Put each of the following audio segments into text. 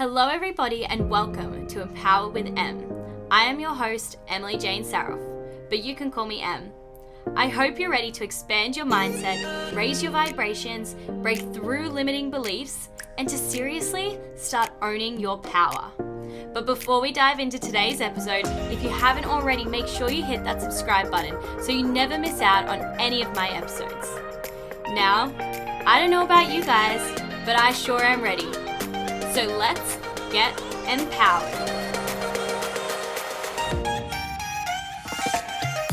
Hello, everybody, and welcome to Empower with M. I am your host, Emily Jane Saroff, but you can call me M. I hope you're ready to expand your mindset, raise your vibrations, break through limiting beliefs, and to seriously start owning your power. But before we dive into today's episode, if you haven't already, make sure you hit that subscribe button so you never miss out on any of my episodes. Now, I don't know about you guys, but I sure am ready. So let's get empowered.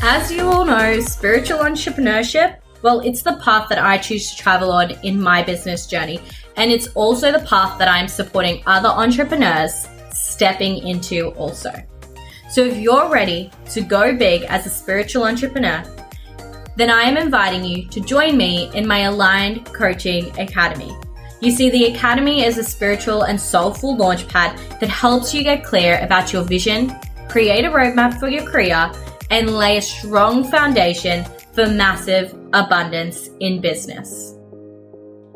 As you all know, spiritual entrepreneurship, well, it's the path that I choose to travel on in my business journey. And it's also the path that I'm supporting other entrepreneurs stepping into also. So if you're ready to go big as a spiritual entrepreneur, then I am inviting you to join me in my Aligned Coaching Academy. You see, the Academy is a spiritual and soulful launchpad that helps you get clear about your vision, create a roadmap for your career, and lay a strong foundation for massive abundance in business.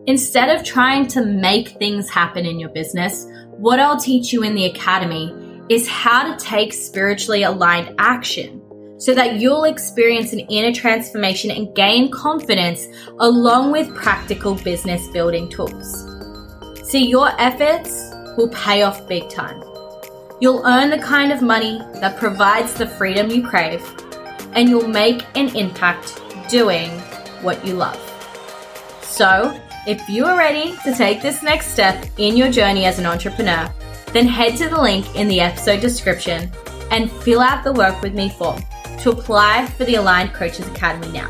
Instead of trying to make things happen in your business, what I'll teach you in the Academy is how to take spiritually aligned action so that you'll experience an inner transformation and gain confidence along with practical business building tools. See, your efforts will pay off big time. You'll earn the kind of money that provides the freedom you crave, and you'll make an impact doing what you love. So, if you are ready to take this next step in your journey as an entrepreneur, then head to the link in the episode description and fill out the work with me form to apply for the Aligned Coaches Academy now.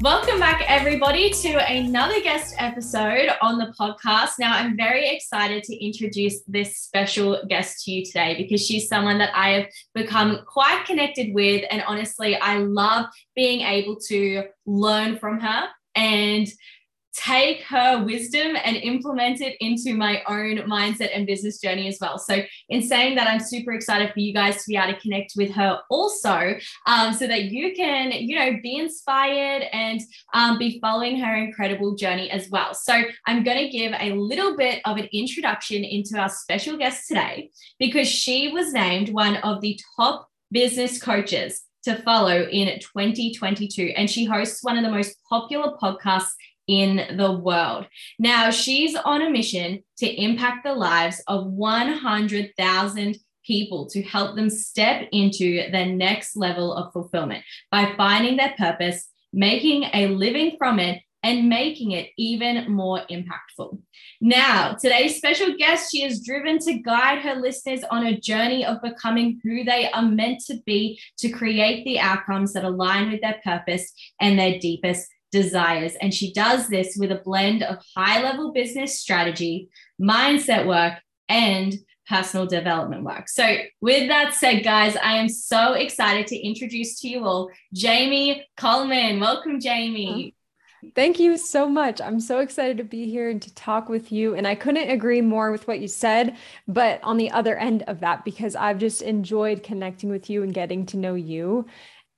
Welcome back, everybody, to another guest episode on the podcast. Now, I'm very excited to introduce this special guest to you today because she's someone that I have become quite connected with. And honestly, I love being able to learn from her and take her wisdom and implement it into my own mindset and business journey as well. So, in saying that, I'm super excited for you guys to be able to connect with her also, um, so that you can, you know, be inspired and um, be following her incredible journey as well. So, I'm going to give a little bit of an introduction into our special guest today because she was named one of the top business coaches to follow in 2022. And she hosts one of the most popular podcasts in the world. Now, she's on a mission to impact the lives of 100,000 people to help them step into the next level of fulfillment by finding their purpose, making a living from it, and making it even more impactful. Now, today's special guest, she is driven to guide her listeners on a journey of becoming who they are meant to be to create the outcomes that align with their purpose and their deepest desires. And she does this with a blend of high level business strategy, mindset work, and personal development work. So, with that said, guys, I am so excited to introduce to you all Jamie Coleman. Welcome, Jamie. Thank you so much. I'm so excited to be here and to talk with you. And I couldn't agree more with what you said, but on the other end of that, because I've just enjoyed connecting with you and getting to know you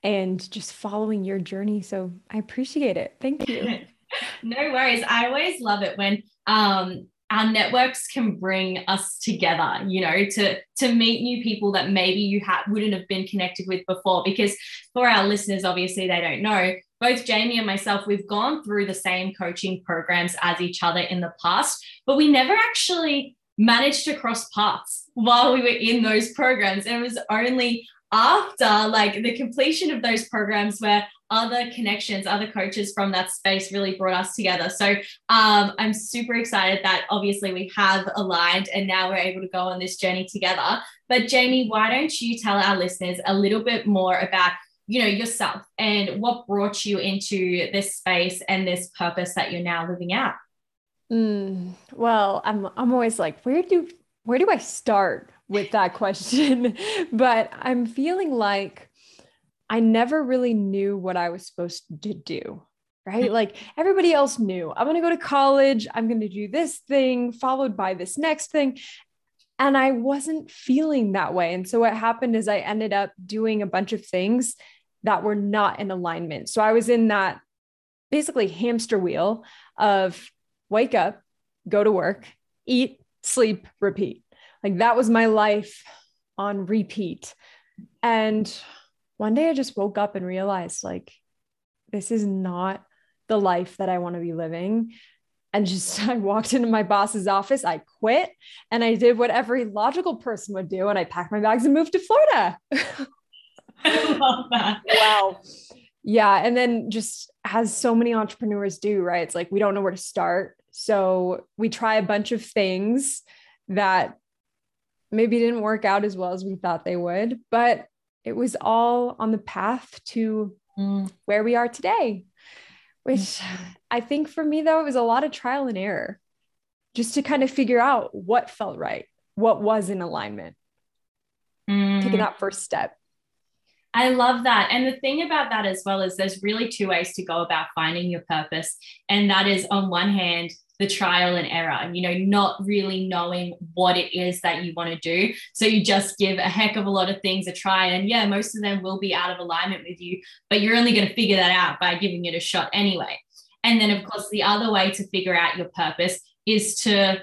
and just following your journey. So I appreciate it. Thank you. no worries. I always love it when um, our networks can bring us together you know to to meet new people that maybe you ha- wouldn't have been connected with before because for our listeners obviously they don't know both jamie and myself we've gone through the same coaching programs as each other in the past but we never actually managed to cross paths while we were in those programs and it was only after like the completion of those programs where other connections other coaches from that space really brought us together. So um, i'm super excited that obviously we have aligned and now we're able to go on this journey together. But jamie why don't you tell our listeners a little bit more about you know yourself and what brought you into this space and this purpose that you're now living out? Mm, well i'm i'm always like where do where do i start with that question, but I'm feeling like I never really knew what I was supposed to do. Right. Mm-hmm. Like everybody else knew I'm going to go to college. I'm going to do this thing, followed by this next thing. And I wasn't feeling that way. And so what happened is I ended up doing a bunch of things that were not in alignment. So I was in that basically hamster wheel of wake up, go to work, eat, sleep, repeat. Like that was my life on repeat. And one day I just woke up and realized like, this is not the life that I want to be living. And just I walked into my boss's office, I quit, and I did what every logical person would do. And I packed my bags and moved to Florida. I love that. wow. Yeah. And then just as so many entrepreneurs do, right? It's like we don't know where to start. So we try a bunch of things that maybe didn't work out as well as we thought they would, but it was all on the path to mm. where we are today, which mm-hmm. I think for me, though, it was a lot of trial and error just to kind of figure out what felt right, what was in alignment, mm. taking that first step. I love that. And the thing about that as well is there's really two ways to go about finding your purpose. And that is, on one hand, the trial and error, and you know, not really knowing what it is that you want to do. So you just give a heck of a lot of things a try. And yeah, most of them will be out of alignment with you, but you're only going to figure that out by giving it a shot anyway. And then, of course, the other way to figure out your purpose is to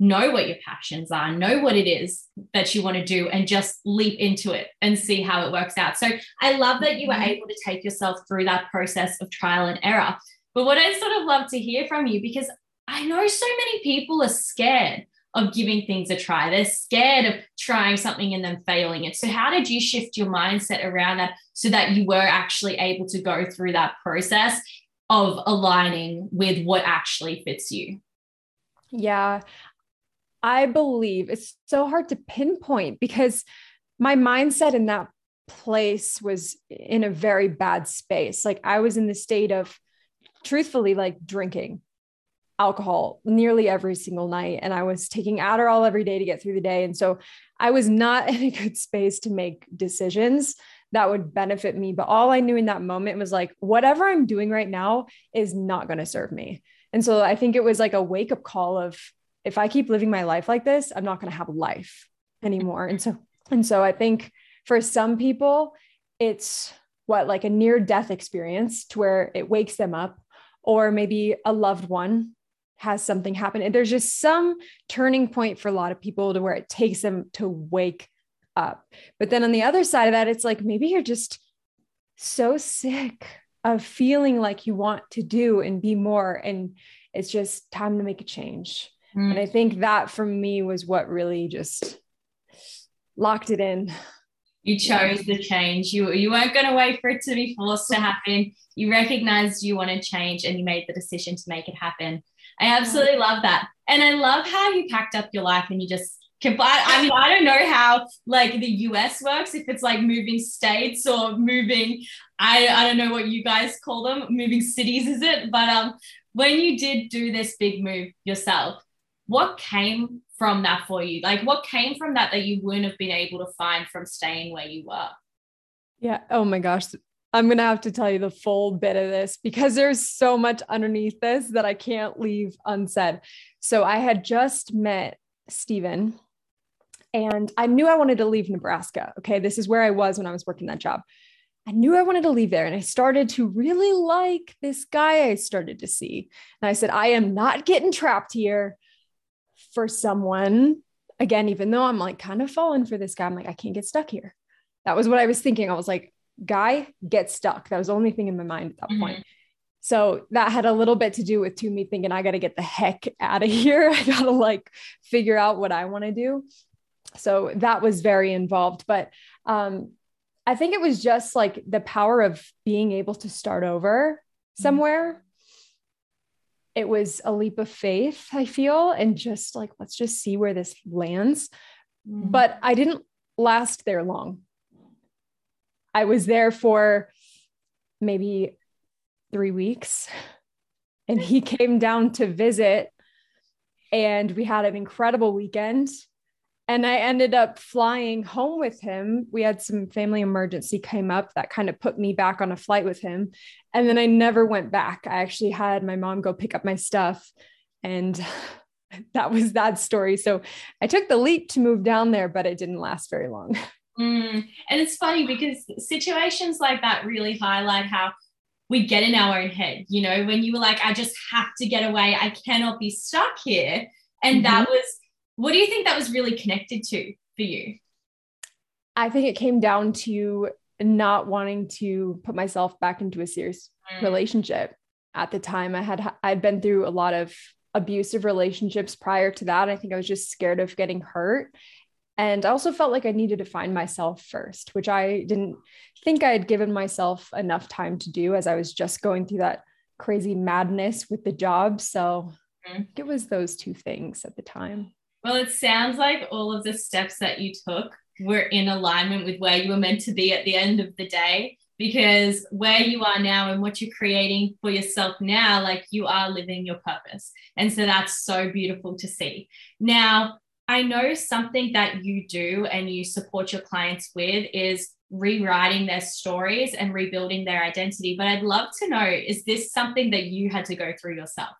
know what your passions are, know what it is that you want to do, and just leap into it and see how it works out. So I love that you were mm-hmm. able to take yourself through that process of trial and error. But what I sort of love to hear from you, because I know so many people are scared of giving things a try. They're scared of trying something and then failing it. So, how did you shift your mindset around that so that you were actually able to go through that process of aligning with what actually fits you? Yeah, I believe it's so hard to pinpoint because my mindset in that place was in a very bad space. Like, I was in the state of truthfully like drinking alcohol nearly every single night and I was taking Adderall every day to get through the day. And so I was not in a good space to make decisions that would benefit me but all I knew in that moment was like whatever I'm doing right now is not going to serve me. And so I think it was like a wake up call of if I keep living my life like this I'm not going to have life anymore. And so and so I think for some people it's what like a near death experience to where it wakes them up or maybe a loved one has something happen. And there's just some turning point for a lot of people to where it takes them to wake up. But then on the other side of that, it's like maybe you're just so sick of feeling like you want to do and be more. And it's just time to make a change. Mm. And I think that for me was what really just locked it in. You chose the change. You, you weren't going to wait for it to be forced to happen. You recognized you want to change and you made the decision to make it happen. I absolutely love that. And I love how you packed up your life and you just I mean, I don't know how like the US works, if it's like moving states or moving, I, I don't know what you guys call them, moving cities, is it? But um, when you did do this big move yourself, what came from that for you? Like what came from that that you wouldn't have been able to find from staying where you were? Yeah. Oh my gosh. I'm going to have to tell you the full bit of this because there's so much underneath this that I can't leave unsaid. So I had just met Stephen and I knew I wanted to leave Nebraska. Okay. This is where I was when I was working that job. I knew I wanted to leave there and I started to really like this guy I started to see. And I said, I am not getting trapped here for someone. Again, even though I'm like kind of falling for this guy, I'm like, I can't get stuck here. That was what I was thinking. I was like, guy get stuck. That was the only thing in my mind at that mm-hmm. point. So that had a little bit to do with to me thinking I got to get the heck out of here. I got to like figure out what I want to do. So that was very involved, but um, I think it was just like the power of being able to start over mm-hmm. somewhere. It was a leap of faith, I feel, and just like, let's just see where this lands. Mm-hmm. But I didn't last there long. I was there for maybe three weeks and he came down to visit and we had an incredible weekend. And i ended up flying home with him. We had some family emergency came up that kind of put me back on a flight with him. And then i never went back. I actually had my mom go pick up my stuff and that was that story. So i took the leap to move down there but it didn't last very long Mm. And it's funny because situations like that really highlight how we get in our own head. You know, when you were like, I just have to get away, I cannot be stuck here. And mm-hmm. that was, what do you think that was really connected to for you? I think it came down to not wanting to put myself back into a serious mm. relationship. At the time, I had I'd been through a lot of abusive relationships prior to that. I think I was just scared of getting hurt. And I also felt like I needed to find myself first, which I didn't think I had given myself enough time to do as I was just going through that crazy madness with the job. So mm-hmm. it was those two things at the time. Well, it sounds like all of the steps that you took were in alignment with where you were meant to be at the end of the day because where you are now and what you're creating for yourself now like you are living your purpose and so that's so beautiful to see now i know something that you do and you support your clients with is rewriting their stories and rebuilding their identity. But i'd love to know is this something that you had to go through yourself?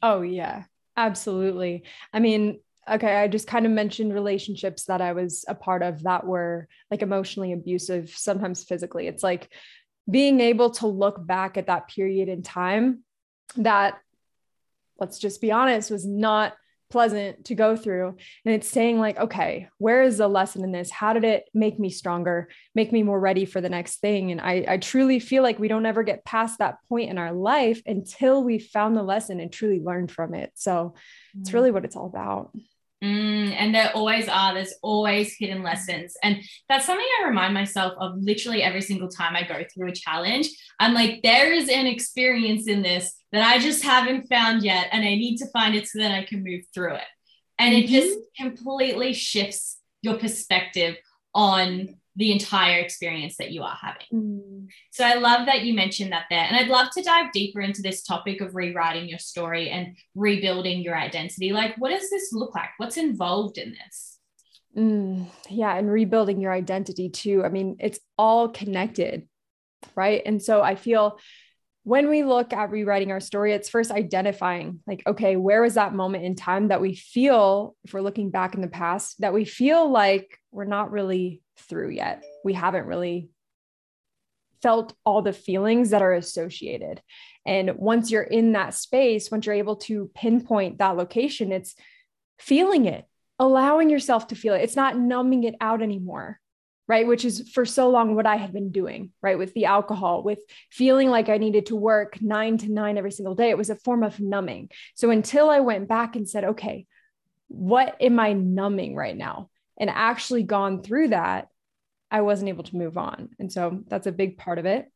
Oh yeah absolutely. I mean okay, I just kind of mentioned relationships that I was a part of that were like emotionally abusive, sometimes physically. It's like being able to look back at that period in time that, let's just be honest, was not pleasant to go through. And it's saying, like, okay, where is the lesson in this? How did it make me stronger, make me more ready for the next thing? And I, I truly feel like we don't ever get past that point in our life until we found the lesson and truly learned from it. So it's mm. really what it's all about. Mm, and there always are. There's always hidden lessons. And that's something I remind myself of literally every single time I go through a challenge. I'm like, there is an experience in this that I just haven't found yet. And I need to find it so that I can move through it. And mm-hmm. it just completely shifts your perspective on the entire experience that you are having. Mm. So I love that you mentioned that there. And I'd love to dive deeper into this topic of rewriting your story and rebuilding your identity. Like, what does this look like? What's involved in this? Mm, yeah, and rebuilding your identity too. I mean, it's all connected, right? And so I feel when we look at rewriting our story, it's first identifying, like, okay, where was that moment in time that we feel, if we're looking back in the past, that we feel like we're not really through yet. We haven't really felt all the feelings that are associated. And once you're in that space, once you're able to pinpoint that location, it's feeling it, allowing yourself to feel it. It's not numbing it out anymore, right? Which is for so long what I had been doing, right? With the alcohol, with feeling like I needed to work nine to nine every single day. It was a form of numbing. So until I went back and said, okay, what am I numbing right now? And actually gone through that, I wasn't able to move on. And so that's a big part of it.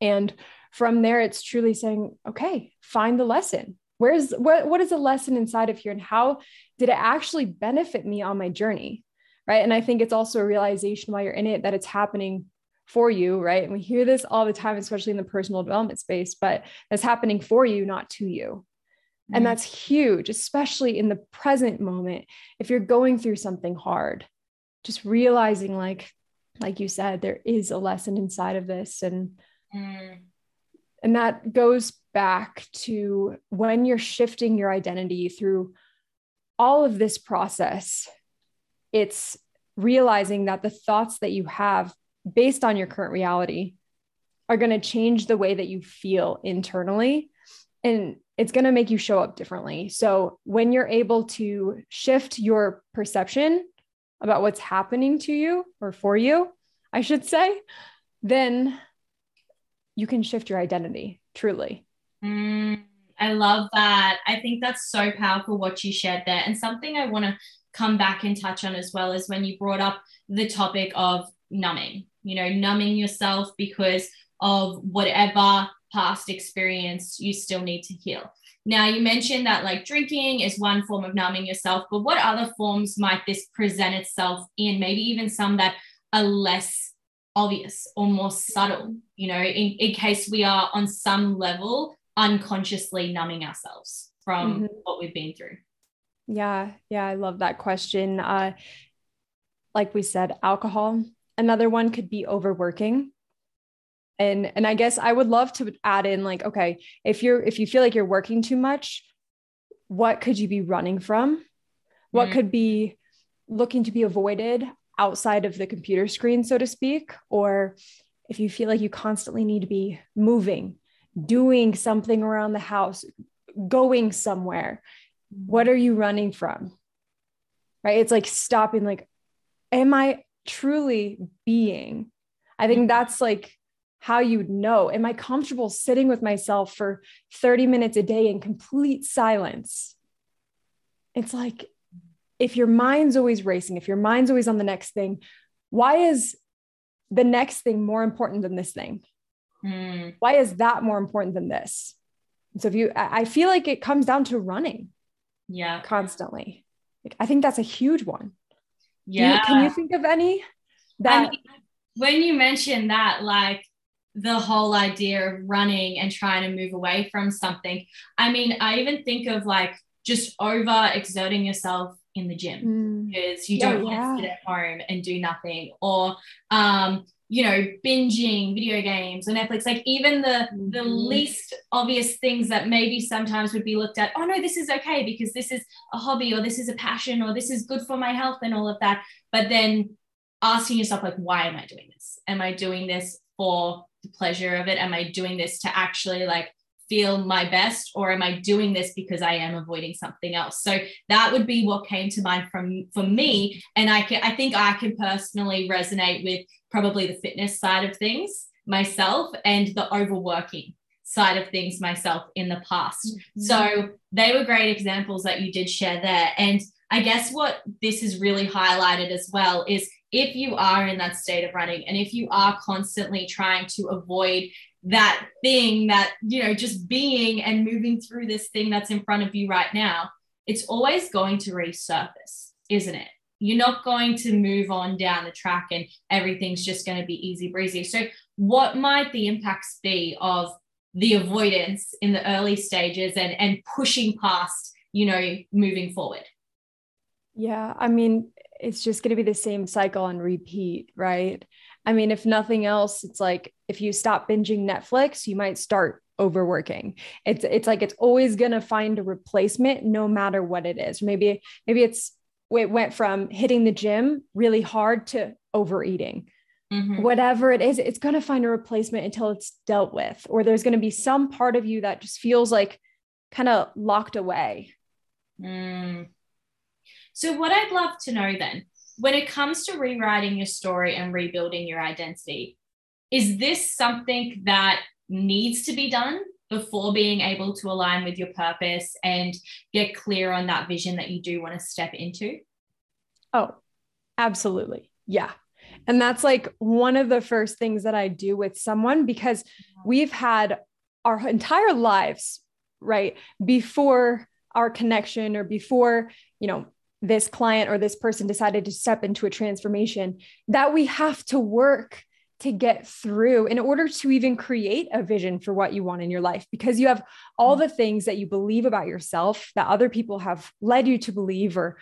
And from there, it's truly saying, okay, find the lesson. Where's what, what is the lesson inside of here and how did it actually benefit me on my journey? Right. And I think it's also a realization while you're in it that it's happening for you, right? And we hear this all the time, especially in the personal development space, but it's happening for you, not to you. And mm-hmm. that's huge, especially in the present moment. If you're going through something hard, just realizing, like, like you said, there is a lesson inside of this. And mm. and that goes back to when you're shifting your identity through all of this process, it's realizing that the thoughts that you have based on your current reality are going to change the way that you feel internally. And it's going to make you show up differently. So when you're able to shift your perception about what's happening to you or for you, I should say, then you can shift your identity truly. Mm, I love that. I think that's so powerful what you shared there. And something I want to come back and touch on as well is when you brought up the topic of numbing, you know, numbing yourself because of whatever past experience you still need to heal. Now, you mentioned that like drinking is one form of numbing yourself, but what other forms might this present itself in? Maybe even some that are less obvious or more subtle, you know, in, in case we are on some level unconsciously numbing ourselves from mm-hmm. what we've been through. Yeah, yeah, I love that question. Uh, like we said, alcohol. Another one could be overworking and and i guess i would love to add in like okay if you're if you feel like you're working too much what could you be running from what mm-hmm. could be looking to be avoided outside of the computer screen so to speak or if you feel like you constantly need to be moving, doing something around the house, going somewhere, what are you running from? Right? It's like stopping, like, am I truly being? I think that's like how you know. Am I comfortable sitting with myself for 30 minutes a day in complete silence? It's like if your mind's always racing, if your mind's always on the next thing, why is the next thing more important than this thing? Mm. Why is that more important than this? so if you, I feel like it comes down to running. Yeah. Constantly. Like, I think that's a huge one. Yeah. You, can you think of any that? I mean, when you mentioned that, like the whole idea of running and trying to move away from something, I mean, I even think of like just over exerting yourself in the gym mm. because you don't yeah. to sit at home and do nothing or um you know binging video games or netflix like even the mm-hmm. the least obvious things that maybe sometimes would be looked at oh no this is okay because this is a hobby or this is a passion or this is good for my health and all of that but then asking yourself like why am i doing this am i doing this for the pleasure of it? Am i doing this to actually like feel my best or am i doing this because i am avoiding something else? So that would be what came to mind from for me. And i can i think i can personally resonate with probably the fitness side of things myself and the overworking side of things myself in the past. Mm-hmm. so they were great examples that you did share there. And i guess what this is really highlighted as well is if you are in that state of running and if you are constantly trying to avoid that thing that, you know, just being and moving through this thing that's in front of you right now, it's always going to resurface, isn't it? You're not going to move on down the track and everything's just going to be easy breezy. So, what might the impacts be of the avoidance in the early stages and, and pushing past, you know, moving forward? Yeah, I mean, it's just going to be the same cycle and repeat, right? I mean, if nothing else, it's like if you stop binging Netflix, you might start overworking. It's it's like it's always going to find a replacement no matter what it is. Maybe maybe it's it went from hitting the gym really hard to overeating. Mm-hmm. Whatever it is, it's going to find a replacement until it's dealt with or there's going to be some part of you that just feels like kind of locked away. Mm. So what I'd love to know then when it comes to rewriting your story and rebuilding your identity, is this something that needs to be done before being able to align with your purpose and get clear on that vision that you do want to step into? Oh, absolutely. Yeah. And that's like one of the first things that I do with someone because mm-hmm. we've had our entire lives, right, before our connection or before, you know, this client or this person decided to step into a transformation that we have to work to get through in order to even create a vision for what you want in your life. Because you have all mm-hmm. the things that you believe about yourself that other people have led you to believe or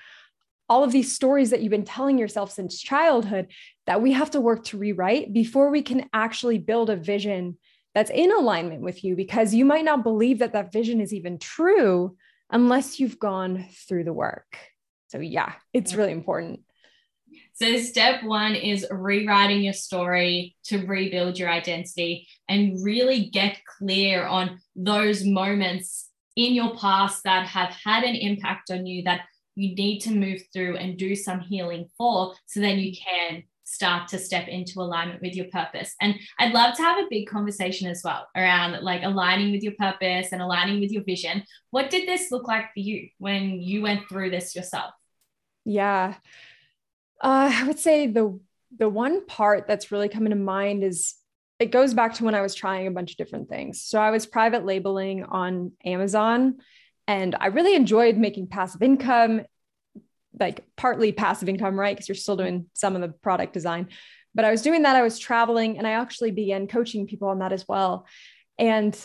all of these stories that you've been telling yourself since childhood that we have to work to rewrite before we can actually build a vision that's in alignment with you. Because you might not believe that that vision is even true unless you've gone through the work. So, yeah, it's really important. So, step one is rewriting your story to rebuild your identity and really get clear on those moments in your past that have had an impact on you that you need to move through and do some healing for so then you can start to step into alignment with your purpose. And I'd love to have a big conversation as well around like aligning with your purpose and aligning with your vision. What did this look like for you when you went through this yourself? Yeah. Uh, I would say the the one part that's really coming to mind is it goes back to when I was trying a bunch of different things. So I was private labeling on Amazon and I really enjoyed making passive income, like partly passive income, right? Because you're still doing some of the product design. But I was doing that, I was traveling, and I actually began coaching people on that as well. And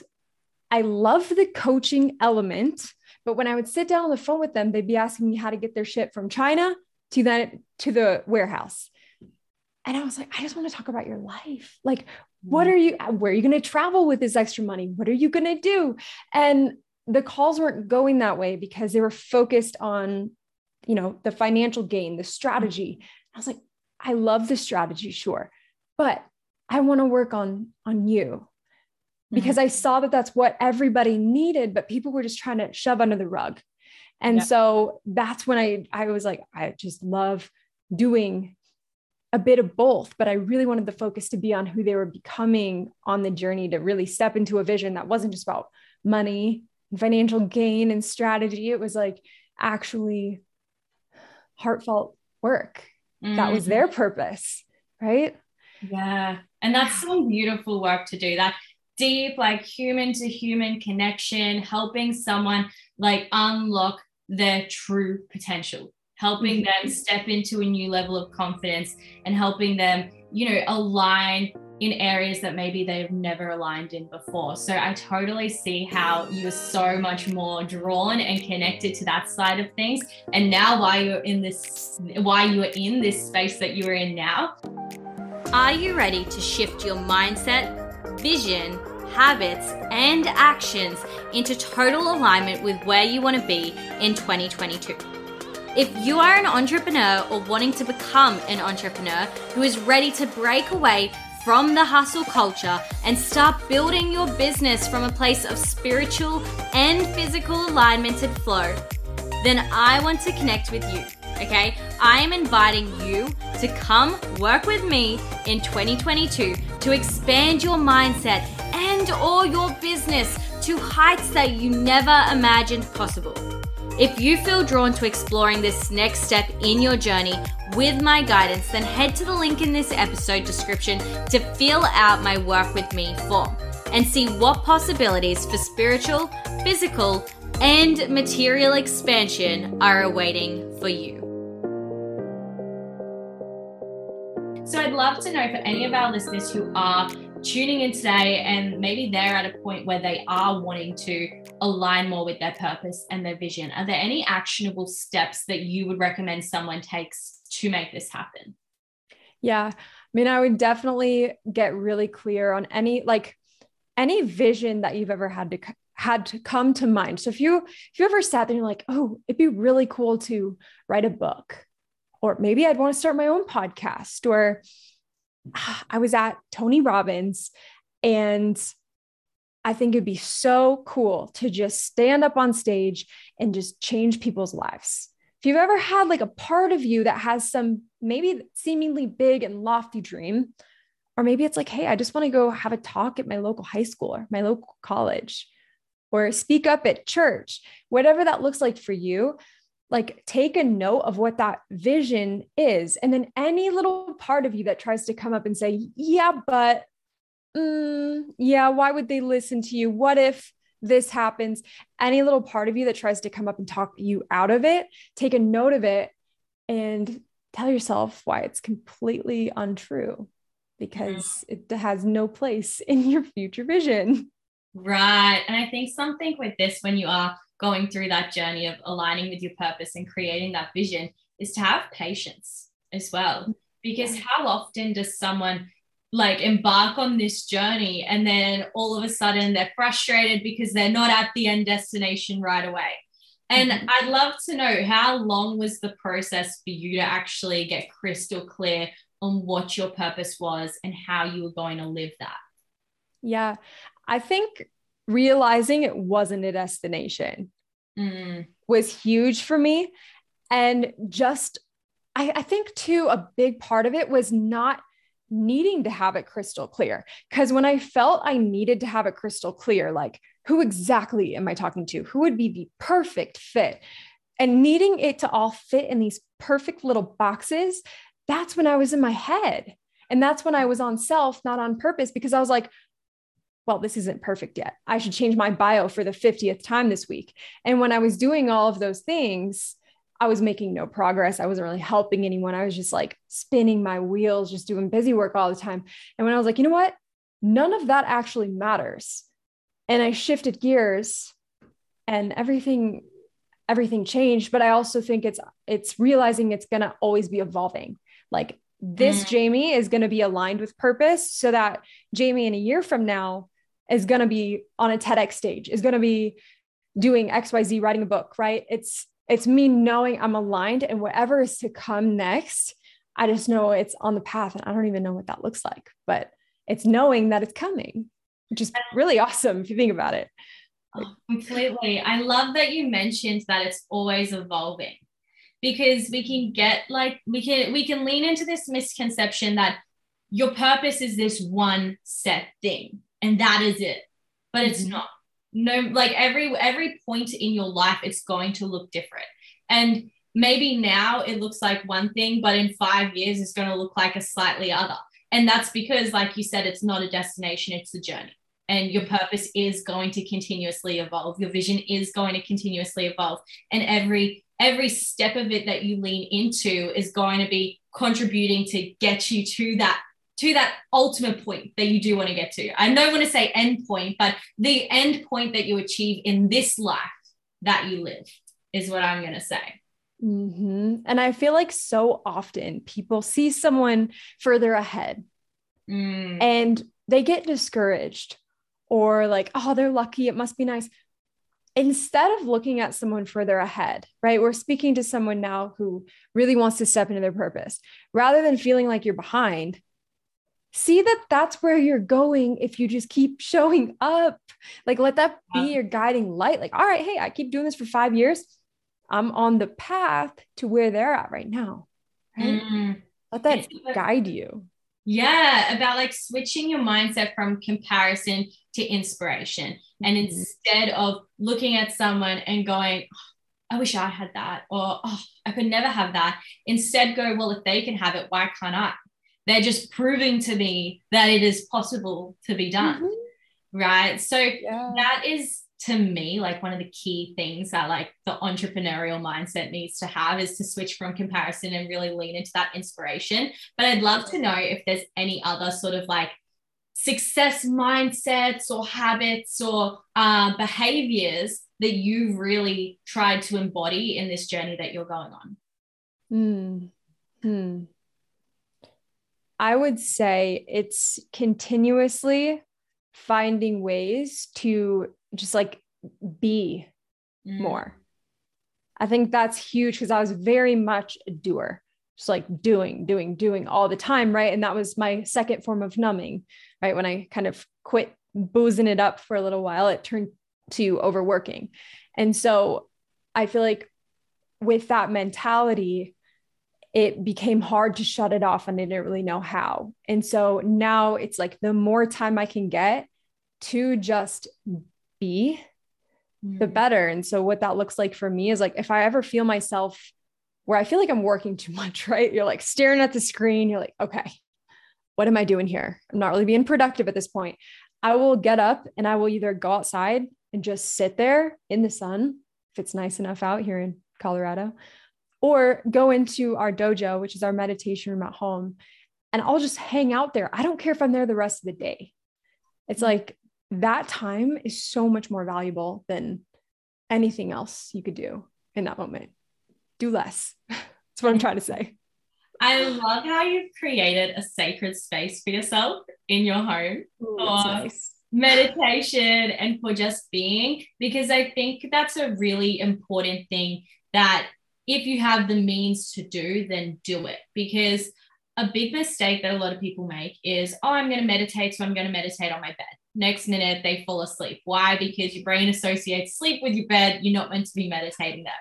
I love the coaching element but when I would sit down on the phone with them, they'd be asking me how to get their shit from China to that to the warehouse. And I was like, I just want to talk about your life. Like, what mm-hmm. are you, where are you going to travel with this extra money? What are you going to do? And the calls weren't going that way because they were focused on, you know, the financial gain, the strategy. I was like, I love the strategy, sure. But I want to work on on you because mm-hmm. I saw that that's what everybody needed, but people were just trying to shove under the rug. And yeah. so that's when I I was like, I just love doing a bit of both, but I really wanted the focus to be on who they were becoming on the journey to really step into a vision that wasn't just about money and financial gain and strategy. It was like actually heartfelt work. Mm-hmm. That was their mm-hmm. purpose, right? Yeah. And that's so beautiful work to do. That deep, like human to human connection, helping someone like unlock their true potential, helping mm-hmm. them step into a new level of confidence and helping them, you know, align in areas that maybe they've never aligned in before. So I totally see how you're so much more drawn and connected to that side of things. And now why you're in this why you are in this space that you are in now. Are you ready to shift your mindset, vision, habits, and actions into total alignment with where you want to be in 2022? If you are an entrepreneur or wanting to become an entrepreneur who is ready to break away from the hustle culture and start building your business from a place of spiritual and physical alignment and flow, then I want to connect with you. Okay, I am inviting you to come work with me in 2022 to expand your mindset and or your business to heights that you never imagined possible. If you feel drawn to exploring this next step in your journey with my guidance, then head to the link in this episode description to fill out my Work With Me form and see what possibilities for spiritual, physical, and material expansion are awaiting for you. So, I'd love to know for any of our listeners who are tuning in today and maybe they're at a point where they are wanting to align more with their purpose and their vision are there any actionable steps that you would recommend someone takes to make this happen? Yeah i mean i would definitely get really clear on any like any vision that you've ever had to had to come to mind. So if you if you ever sat there and you're like oh it'd be really cool to write a book or maybe i'd want to start my own podcast or I was at Tony Robbins and I think it'd be so cool to just stand up on stage and just change people's lives. If you've ever had like a part of you that has some maybe seemingly big and lofty dream, or maybe it's like, hey, I just want to go have a talk at my local high school or my local college, or speak up at church, whatever that looks like for you, like take a note of what that vision is. And then any little part of you that tries to come up and say yeah but mm, yeah why would they listen to you? What if this happens? Any little part of you that tries to come up and talk you out of it take a note of it and tell yourself why it's completely untrue because it has no place in your future vision. Right. And i think something with this when you are going through that journey of aligning with your purpose and creating that vision is to have patience as well. Because how often does someone like embark on this journey and then all of a sudden they're frustrated because they're not at the end destination right away? And mm-hmm. I'd love to know how long was the process for you to actually get crystal clear on what your purpose was and how you were going to live that? Yeah, I think realizing it wasn't a destination mm. was huge for me. And just, I, I think too, a big part of it was not needing to have it crystal clear. Because when I felt I needed to have it crystal clear, like who exactly am I talking to? Who would be the perfect fit? And needing it to all fit in these perfect little boxes, that's when I was in my head. And that's when I was on self, not on purpose, because I was like, well, this isn't perfect yet. I should change my bio for the 50th time this week. And when I was doing all of those things, I was making no progress. I wasn't really helping anyone. I was just like spinning my wheels, just doing busy work all the time. And when I was like, you know what? None of that actually matters. And I shifted gears and everything everything changed, but I also think it's it's realizing it's going to always be evolving. Like this mm. Jamie is going to be aligned with purpose so that Jamie in a year from now is going to be on a TEDx stage, is going to be doing XYZ, writing a book, right? It's it's me knowing I'm aligned and whatever is to come next, I just know it's on the path and I don't even know what that looks like, but it's knowing that it's coming, which is really awesome if you think about it. Oh, completely. I love that you mentioned that it's always evolving because we can get like we can we can lean into this misconception that your purpose is this one set thing and that is it. But it's mm-hmm. not. No like every every point in your life it's going to look different. And maybe now it looks like one thing but in 5 years it's going to look like a slightly other. And that's because like you said it's not a destination it's a journey. And your purpose is going to continuously evolve. Your vision is going to continuously evolve. And every every step of it that you lean into is going to be contributing to get you to that to that ultimate point that you do want to get to. I don't want to say end point, but the end point that you achieve in this life that you live is what I'm going to say. Mm-hmm. And I feel like so often people see someone further ahead mm. and they get discouraged or like, oh, they're lucky. It must be nice instead of looking at someone further ahead, right? We're speaking to someone now who really wants to step into their purpose. Rather than feeling like you're behind, see that that's where you're going if you just keep showing up. Like, let that be your guiding light. Like, all right, hey, I keep doing this for five years. I'm on the path to where they're at right now. Right? Mm. Let that guide you. Yeah, about like switching your mindset from comparison to inspiration. And mm-hmm. instead of looking at someone and going, oh, I wish I had that, or oh, I could never have that, instead go, well, if they can have it, why can't I? They're just proving to me that it is possible to be done. Mm-hmm. Right. So yeah. that is to me like one of the key things that like the entrepreneurial mindset needs to have is to switch from comparison and really lean into that inspiration but i'd love to know if there's any other sort of like success mindsets or habits or uh, behaviors that you've really tried to embody in this journey that you're going on mm. hmm. I would say it's continuously finding ways to just like be mm. more. I think that's huge because I was very much a doer, just like doing, doing, doing all the time. Right. And that was my second form of numbing. Right. When I kind of quit boozing it up for a little while, it turned to overworking. And so I feel like with that mentality, it became hard to shut it off and I didn't really know how. And so now it's like the more time I can get to just be, mm. the better. And so, what that looks like for me is like if I ever feel myself where I feel like I'm working too much, right? You're like staring at the screen, you're like, okay, what am I doing here? I'm not really being productive at this point. I will get up and I will either go outside and just sit there in the sun, if it's nice enough out here in Colorado, or go into our dojo, which is our meditation room at home, and I'll just hang out there. I don't care if I'm there the rest of the day. It's mm. like that time is so much more valuable than anything else you could do in that moment. Do less. That's what I'm trying to say. I love how you've created a sacred space for yourself in your home Ooh, for nice. meditation and for just being, because I think that's a really important thing that if you have the means to do, then do it. Because a big mistake that a lot of people make is, oh, I'm going to meditate, so I'm going to meditate on my bed next minute they fall asleep. Why? Because your brain associates sleep with your bed. You're not meant to be meditating there.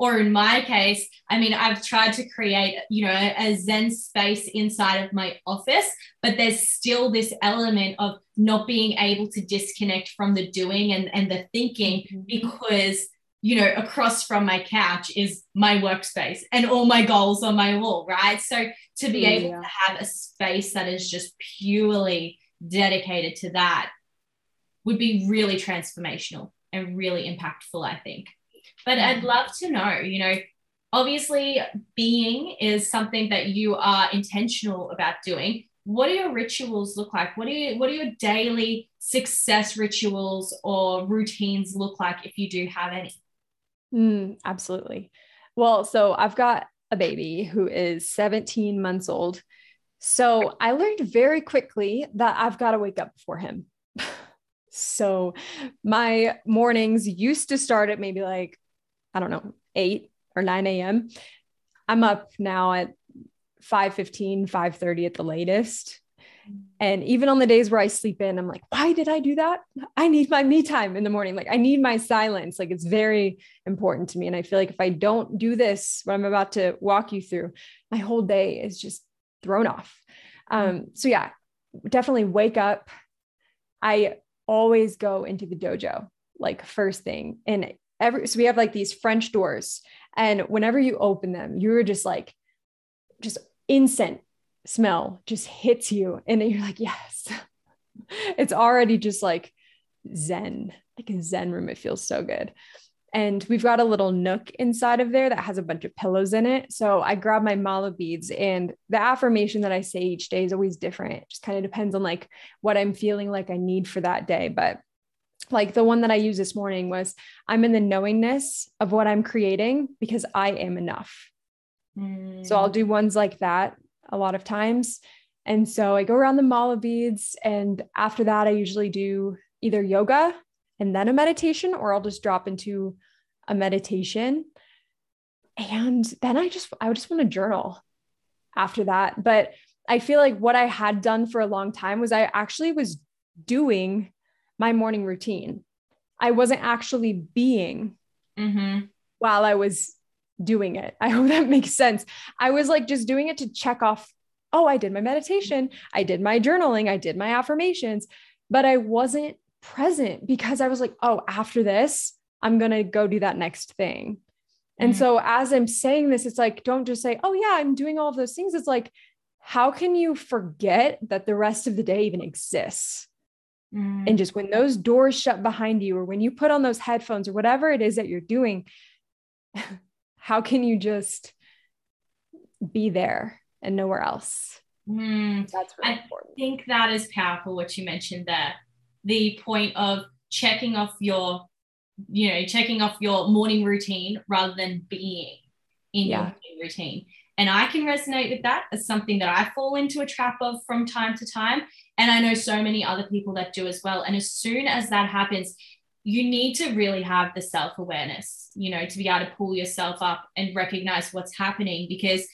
Or in my case, I mean, I've tried to create, you know, a Zen space inside of my office, but there's still this element of not being able to disconnect from the doing and, and the thinking mm-hmm. because you know, across from my couch is my workspace and all my goals on my wall, right? So to be mm, yeah. able to have a space that is just purely dedicated to that would be really transformational and really impactful, I think. But I'd love to know, you know, obviously being is something that you are intentional about doing. What do your rituals look like? What do you what do your daily success rituals or routines look like if you do have any? Mm, absolutely. Well, so I've got a baby who is 17 months old. So I learned very quickly that I've got to wake up for him. So my mornings used to start at maybe like, I don't know, 8 or 9 a.m. I'm up now at 5 15, 5 30 at the latest. And even on the days where I sleep in, I'm like, why did I do that? I need my me time in the morning. Like, I need my silence. Like, it's very important to me. And I feel like if I don't do this, what I'm about to walk you through, my whole day is just thrown off. Um, so, yeah, definitely wake up. I always go into the dojo like first thing. And every, so we have like these French doors. And whenever you open them, you're just like, just incense smell just hits you and you're like yes. It's already just like zen like a zen room. It feels so good. And we've got a little nook inside of there that has a bunch of pillows in it. So i grab my mala beads and the affirmation that i say each day is always different. It just kind of depends on like what i'm feeling like i need for that day. But like the one that i used this morning was i'm in the knowingness of what i'm creating because i am enough. So I'll mm. do ones like that a lot of times. And so I go around the mala beads. And after that, I usually do either yoga and then a meditation, or I'll just drop into a meditation. And then I just, I just want to journal after that. But I feel like what I had done for a long time was I actually was doing my morning routine. I wasn't actually being mm-hmm. while I was doing it. I hope that makes sense. I was like just doing it to check off, oh, I did my meditation, I did my journaling, I did my affirmations, but I wasn't present because I was like, oh, after this, I'm going to go do that next thing. And mm-hmm. so as I'm saying this, it's like, don't just say, oh, yeah, I'm doing all of those things. It's like, how can you forget that the rest of the day even exists? Mm-hmm. And just when those doors shut behind you, or when you put on those headphones, or whatever it is that you're doing, how can you just be there and nowhere else? Mm, That's really I important. think that is powerful what you mentioned there. The point of checking off your, you know, checking off your morning routine rather than being in yeah. your morning routine. And I can resonate with that as something that I fall into a trap of from time to time. And I know so many other people that do as well. And as soon as that happens, you need to really have the self awareness, you know, to be able to pull yourself up and recognize what's happening because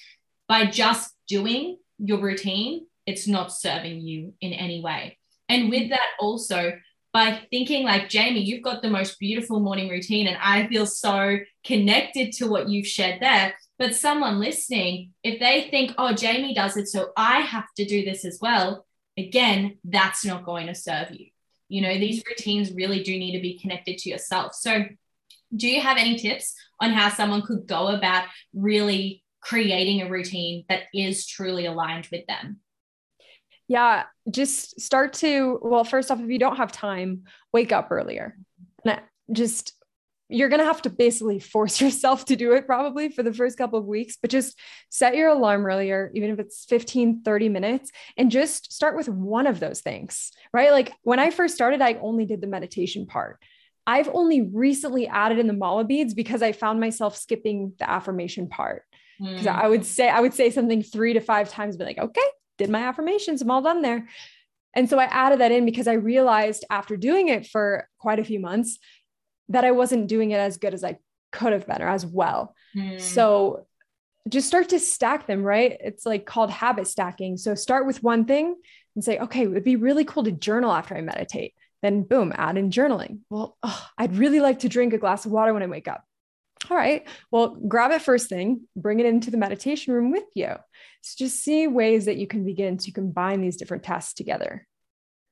by just doing your routine, it's not serving you in any way. And with that, also, by thinking like Jamie, you've got the most beautiful morning routine, and I feel so connected to what you've shared there. But someone listening, if they think, oh, Jamie does it, so I have to do this as well, again, that's not going to serve you. You know, these routines really do need to be connected to yourself. So, do you have any tips on how someone could go about really creating a routine that is truly aligned with them? Yeah, just start to, well, first off, if you don't have time, wake up earlier. Just you're going to have to basically force yourself to do it probably for the first couple of weeks, but just set your alarm earlier, even if it's 15, 30 minutes, and just start with one of those things, right? Like when I first started, I only did the meditation part. I've only recently added in the mala beads because I found myself skipping the affirmation part. Because mm. I would say, I would say something three to five times, be like, okay, did my affirmations, I'm all done there. And so I added that in because I realized after doing it for quite a few months that I wasn't doing it as good as I could have been or as well. Mm. So just start to stack them, right? It's like called habit stacking. So start with one thing and say, okay, it would be really cool to journal after I meditate. Then boom, add in journaling. Well, oh, I'd really like to drink a glass of water when I wake up. All right. Well, grab it first thing, bring it into the meditation room with you. So just see ways that you can begin to combine these different tasks together.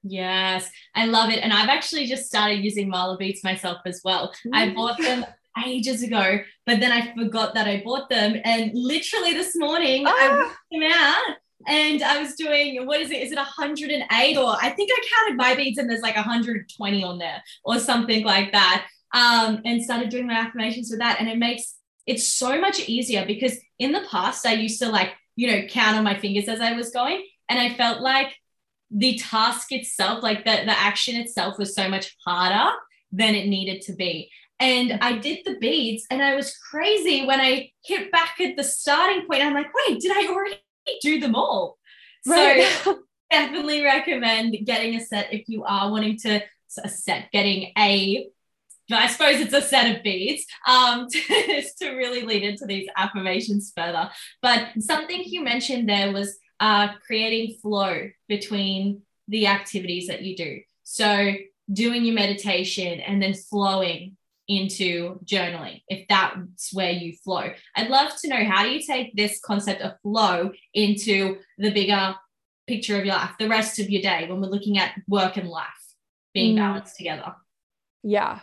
Yes, I love it. And I've actually just started using Mala Beads myself as well. Mm. I bought them ages ago, but then I forgot that I bought them. And literally this morning, ah. I whipped them out and I was doing what is it? Is it 108 or I think I counted my beads and there's like 120 on there or something like that. Um, and started doing my affirmations with that. And it makes it so much easier because in the past I used to like, you know, count on my fingers as I was going. And I felt like the task itself, like the, the action itself, was so much harder than it needed to be. And I did the beads and I was crazy when I hit back at the starting point. I'm like, wait, did I already do them all? Right. So definitely recommend getting a set if you are wanting to a set, getting a I suppose it's a set of beads um, to, to really lead into these affirmations further. But something you mentioned there was uh, creating flow between the activities that you do. So, doing your meditation and then flowing into journaling if that's where you flow. I'd love to know how do you take this concept of flow into the bigger picture of your life, the rest of your day when we're looking at work and life being mm. balanced together? Yeah.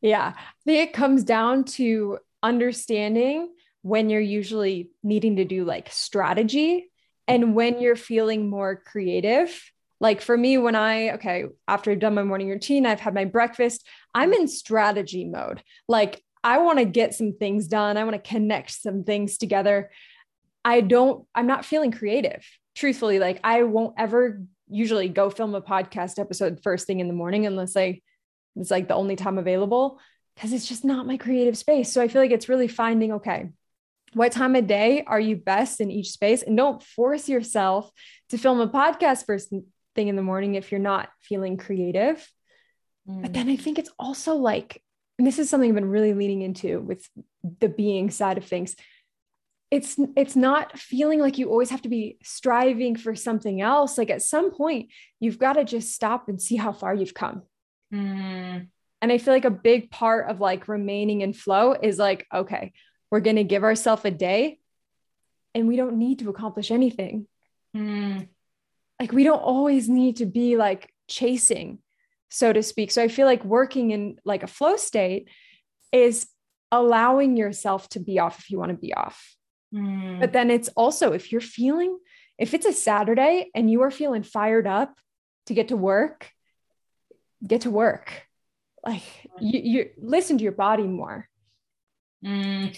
Yeah. I think it comes down to understanding when you're usually needing to do like strategy and when you're feeling more creative. Like for me, when I, okay, after I've done my morning routine, I've had my breakfast, I'm in strategy mode. Like I want to get some things done, I want to connect some things together. I don't, I'm not feeling creative. Truthfully, like I won't ever usually go film a podcast episode first thing in the morning unless I it's like the only time available because it's just not my creative space. So I feel like it's really finding okay, what time of day are you best in each space? And don't force yourself to film a podcast first thing in the morning if you're not feeling creative. Mm. But then I think it's also like, and this is something I've been really leaning into with the being side of things. It's it's not feeling like you always have to be striving for something else. Like at some point, you've got to just stop and see how far you've come. Mm. And I feel like a big part of like remaining in flow is like, okay, we're going to give ourselves a day and we don't need to accomplish anything. Mm. Like we don't always need to be like chasing, so to speak. So I feel like working in like a flow state is allowing yourself to be off if you want to be off. Mm. But then it's also if you're feeling, if it's a Saturday and you are feeling fired up to get to work get to work like you, you listen to your body more mm,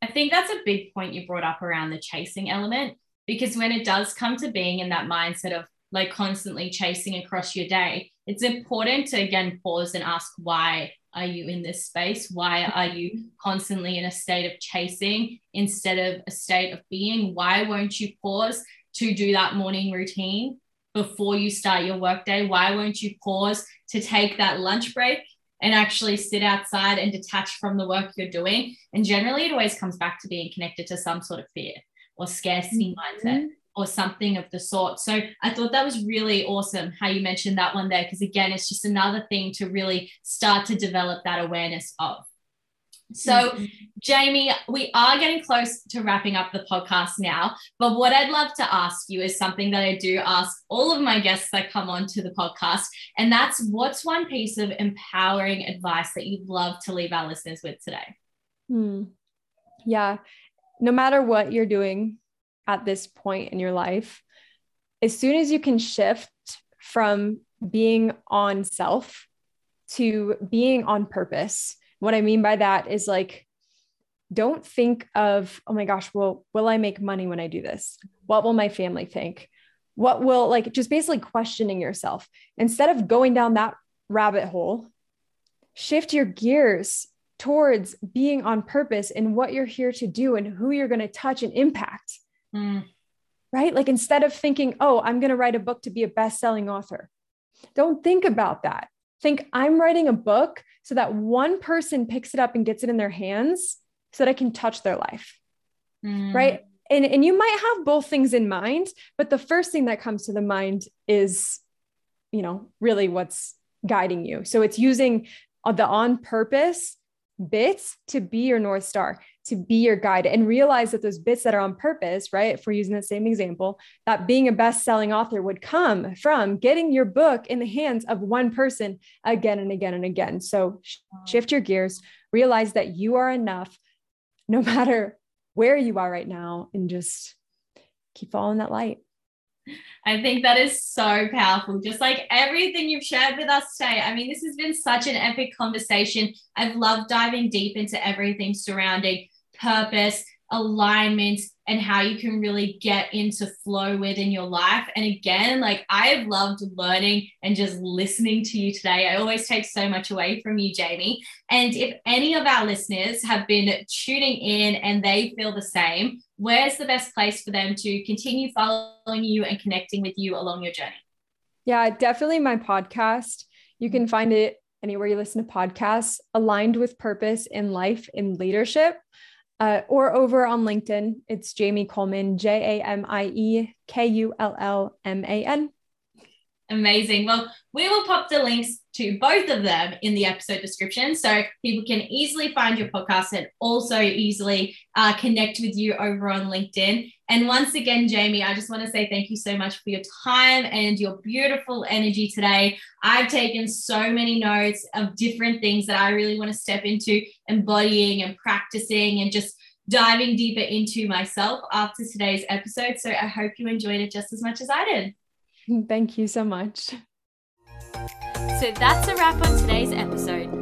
i think that's a big point you brought up around the chasing element because when it does come to being in that mindset of like constantly chasing across your day it's important to again pause and ask why are you in this space why are you constantly in a state of chasing instead of a state of being why won't you pause to do that morning routine before you start your workday? Why won't you pause to take that lunch break and actually sit outside and detach from the work you're doing? And generally, it always comes back to being connected to some sort of fear or scarcity mm-hmm. mindset or something of the sort. So I thought that was really awesome how you mentioned that one there, because again, it's just another thing to really start to develop that awareness of. So, mm-hmm. Jamie, we are getting close to wrapping up the podcast now. But what I'd love to ask you is something that I do ask all of my guests that come on to the podcast. And that's what's one piece of empowering advice that you'd love to leave our listeners with today? Hmm. Yeah. No matter what you're doing at this point in your life, as soon as you can shift from being on self to being on purpose, what I mean by that is like, don't think of, oh my gosh, well, will I make money when I do this? What will my family think? What will like just basically questioning yourself instead of going down that rabbit hole, shift your gears towards being on purpose and what you're here to do and who you're going to touch and impact. Mm. Right? Like instead of thinking, oh, I'm going to write a book to be a best selling author, don't think about that think I'm writing a book so that one person picks it up and gets it in their hands so that I can touch their life. Mm. Right. And, and you might have both things in mind, but the first thing that comes to the mind is, you know, really what's guiding you. So it's using the on purpose bits to be your North Star to be your guide and realize that those bits that are on purpose, right? If we're using the same example, that being a best selling author would come from getting your book in the hands of one person again and again and again. So shift your gears, realize that you are enough no matter where you are right now, and just keep following that light. I think that is so powerful. Just like everything you've shared with us today. I mean, this has been such an epic conversation. I've loved diving deep into everything surrounding purpose, alignment, and how you can really get into flow within your life. And again, like I've loved learning and just listening to you today. I always take so much away from you, Jamie. And if any of our listeners have been tuning in and they feel the same, where's the best place for them to continue following you and connecting with you along your journey? Yeah, definitely my podcast. You can find it anywhere you listen to podcasts, aligned with purpose in life in leadership. Uh, or over on LinkedIn. It's Jamie Kullman, J A M I E K U L L M A N. Amazing. Well, we will pop the links to both of them in the episode description so people can easily find your podcast and also easily uh, connect with you over on LinkedIn. And once again, Jamie, I just want to say thank you so much for your time and your beautiful energy today. I've taken so many notes of different things that I really want to step into embodying and practicing and just diving deeper into myself after today's episode. So I hope you enjoyed it just as much as I did. Thank you so much. So that's a wrap on today's episode.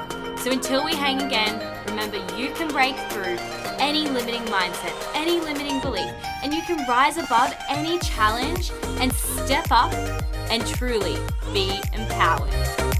So until we hang again, remember you can break through any limiting mindset, any limiting belief, and you can rise above any challenge and step up and truly be empowered.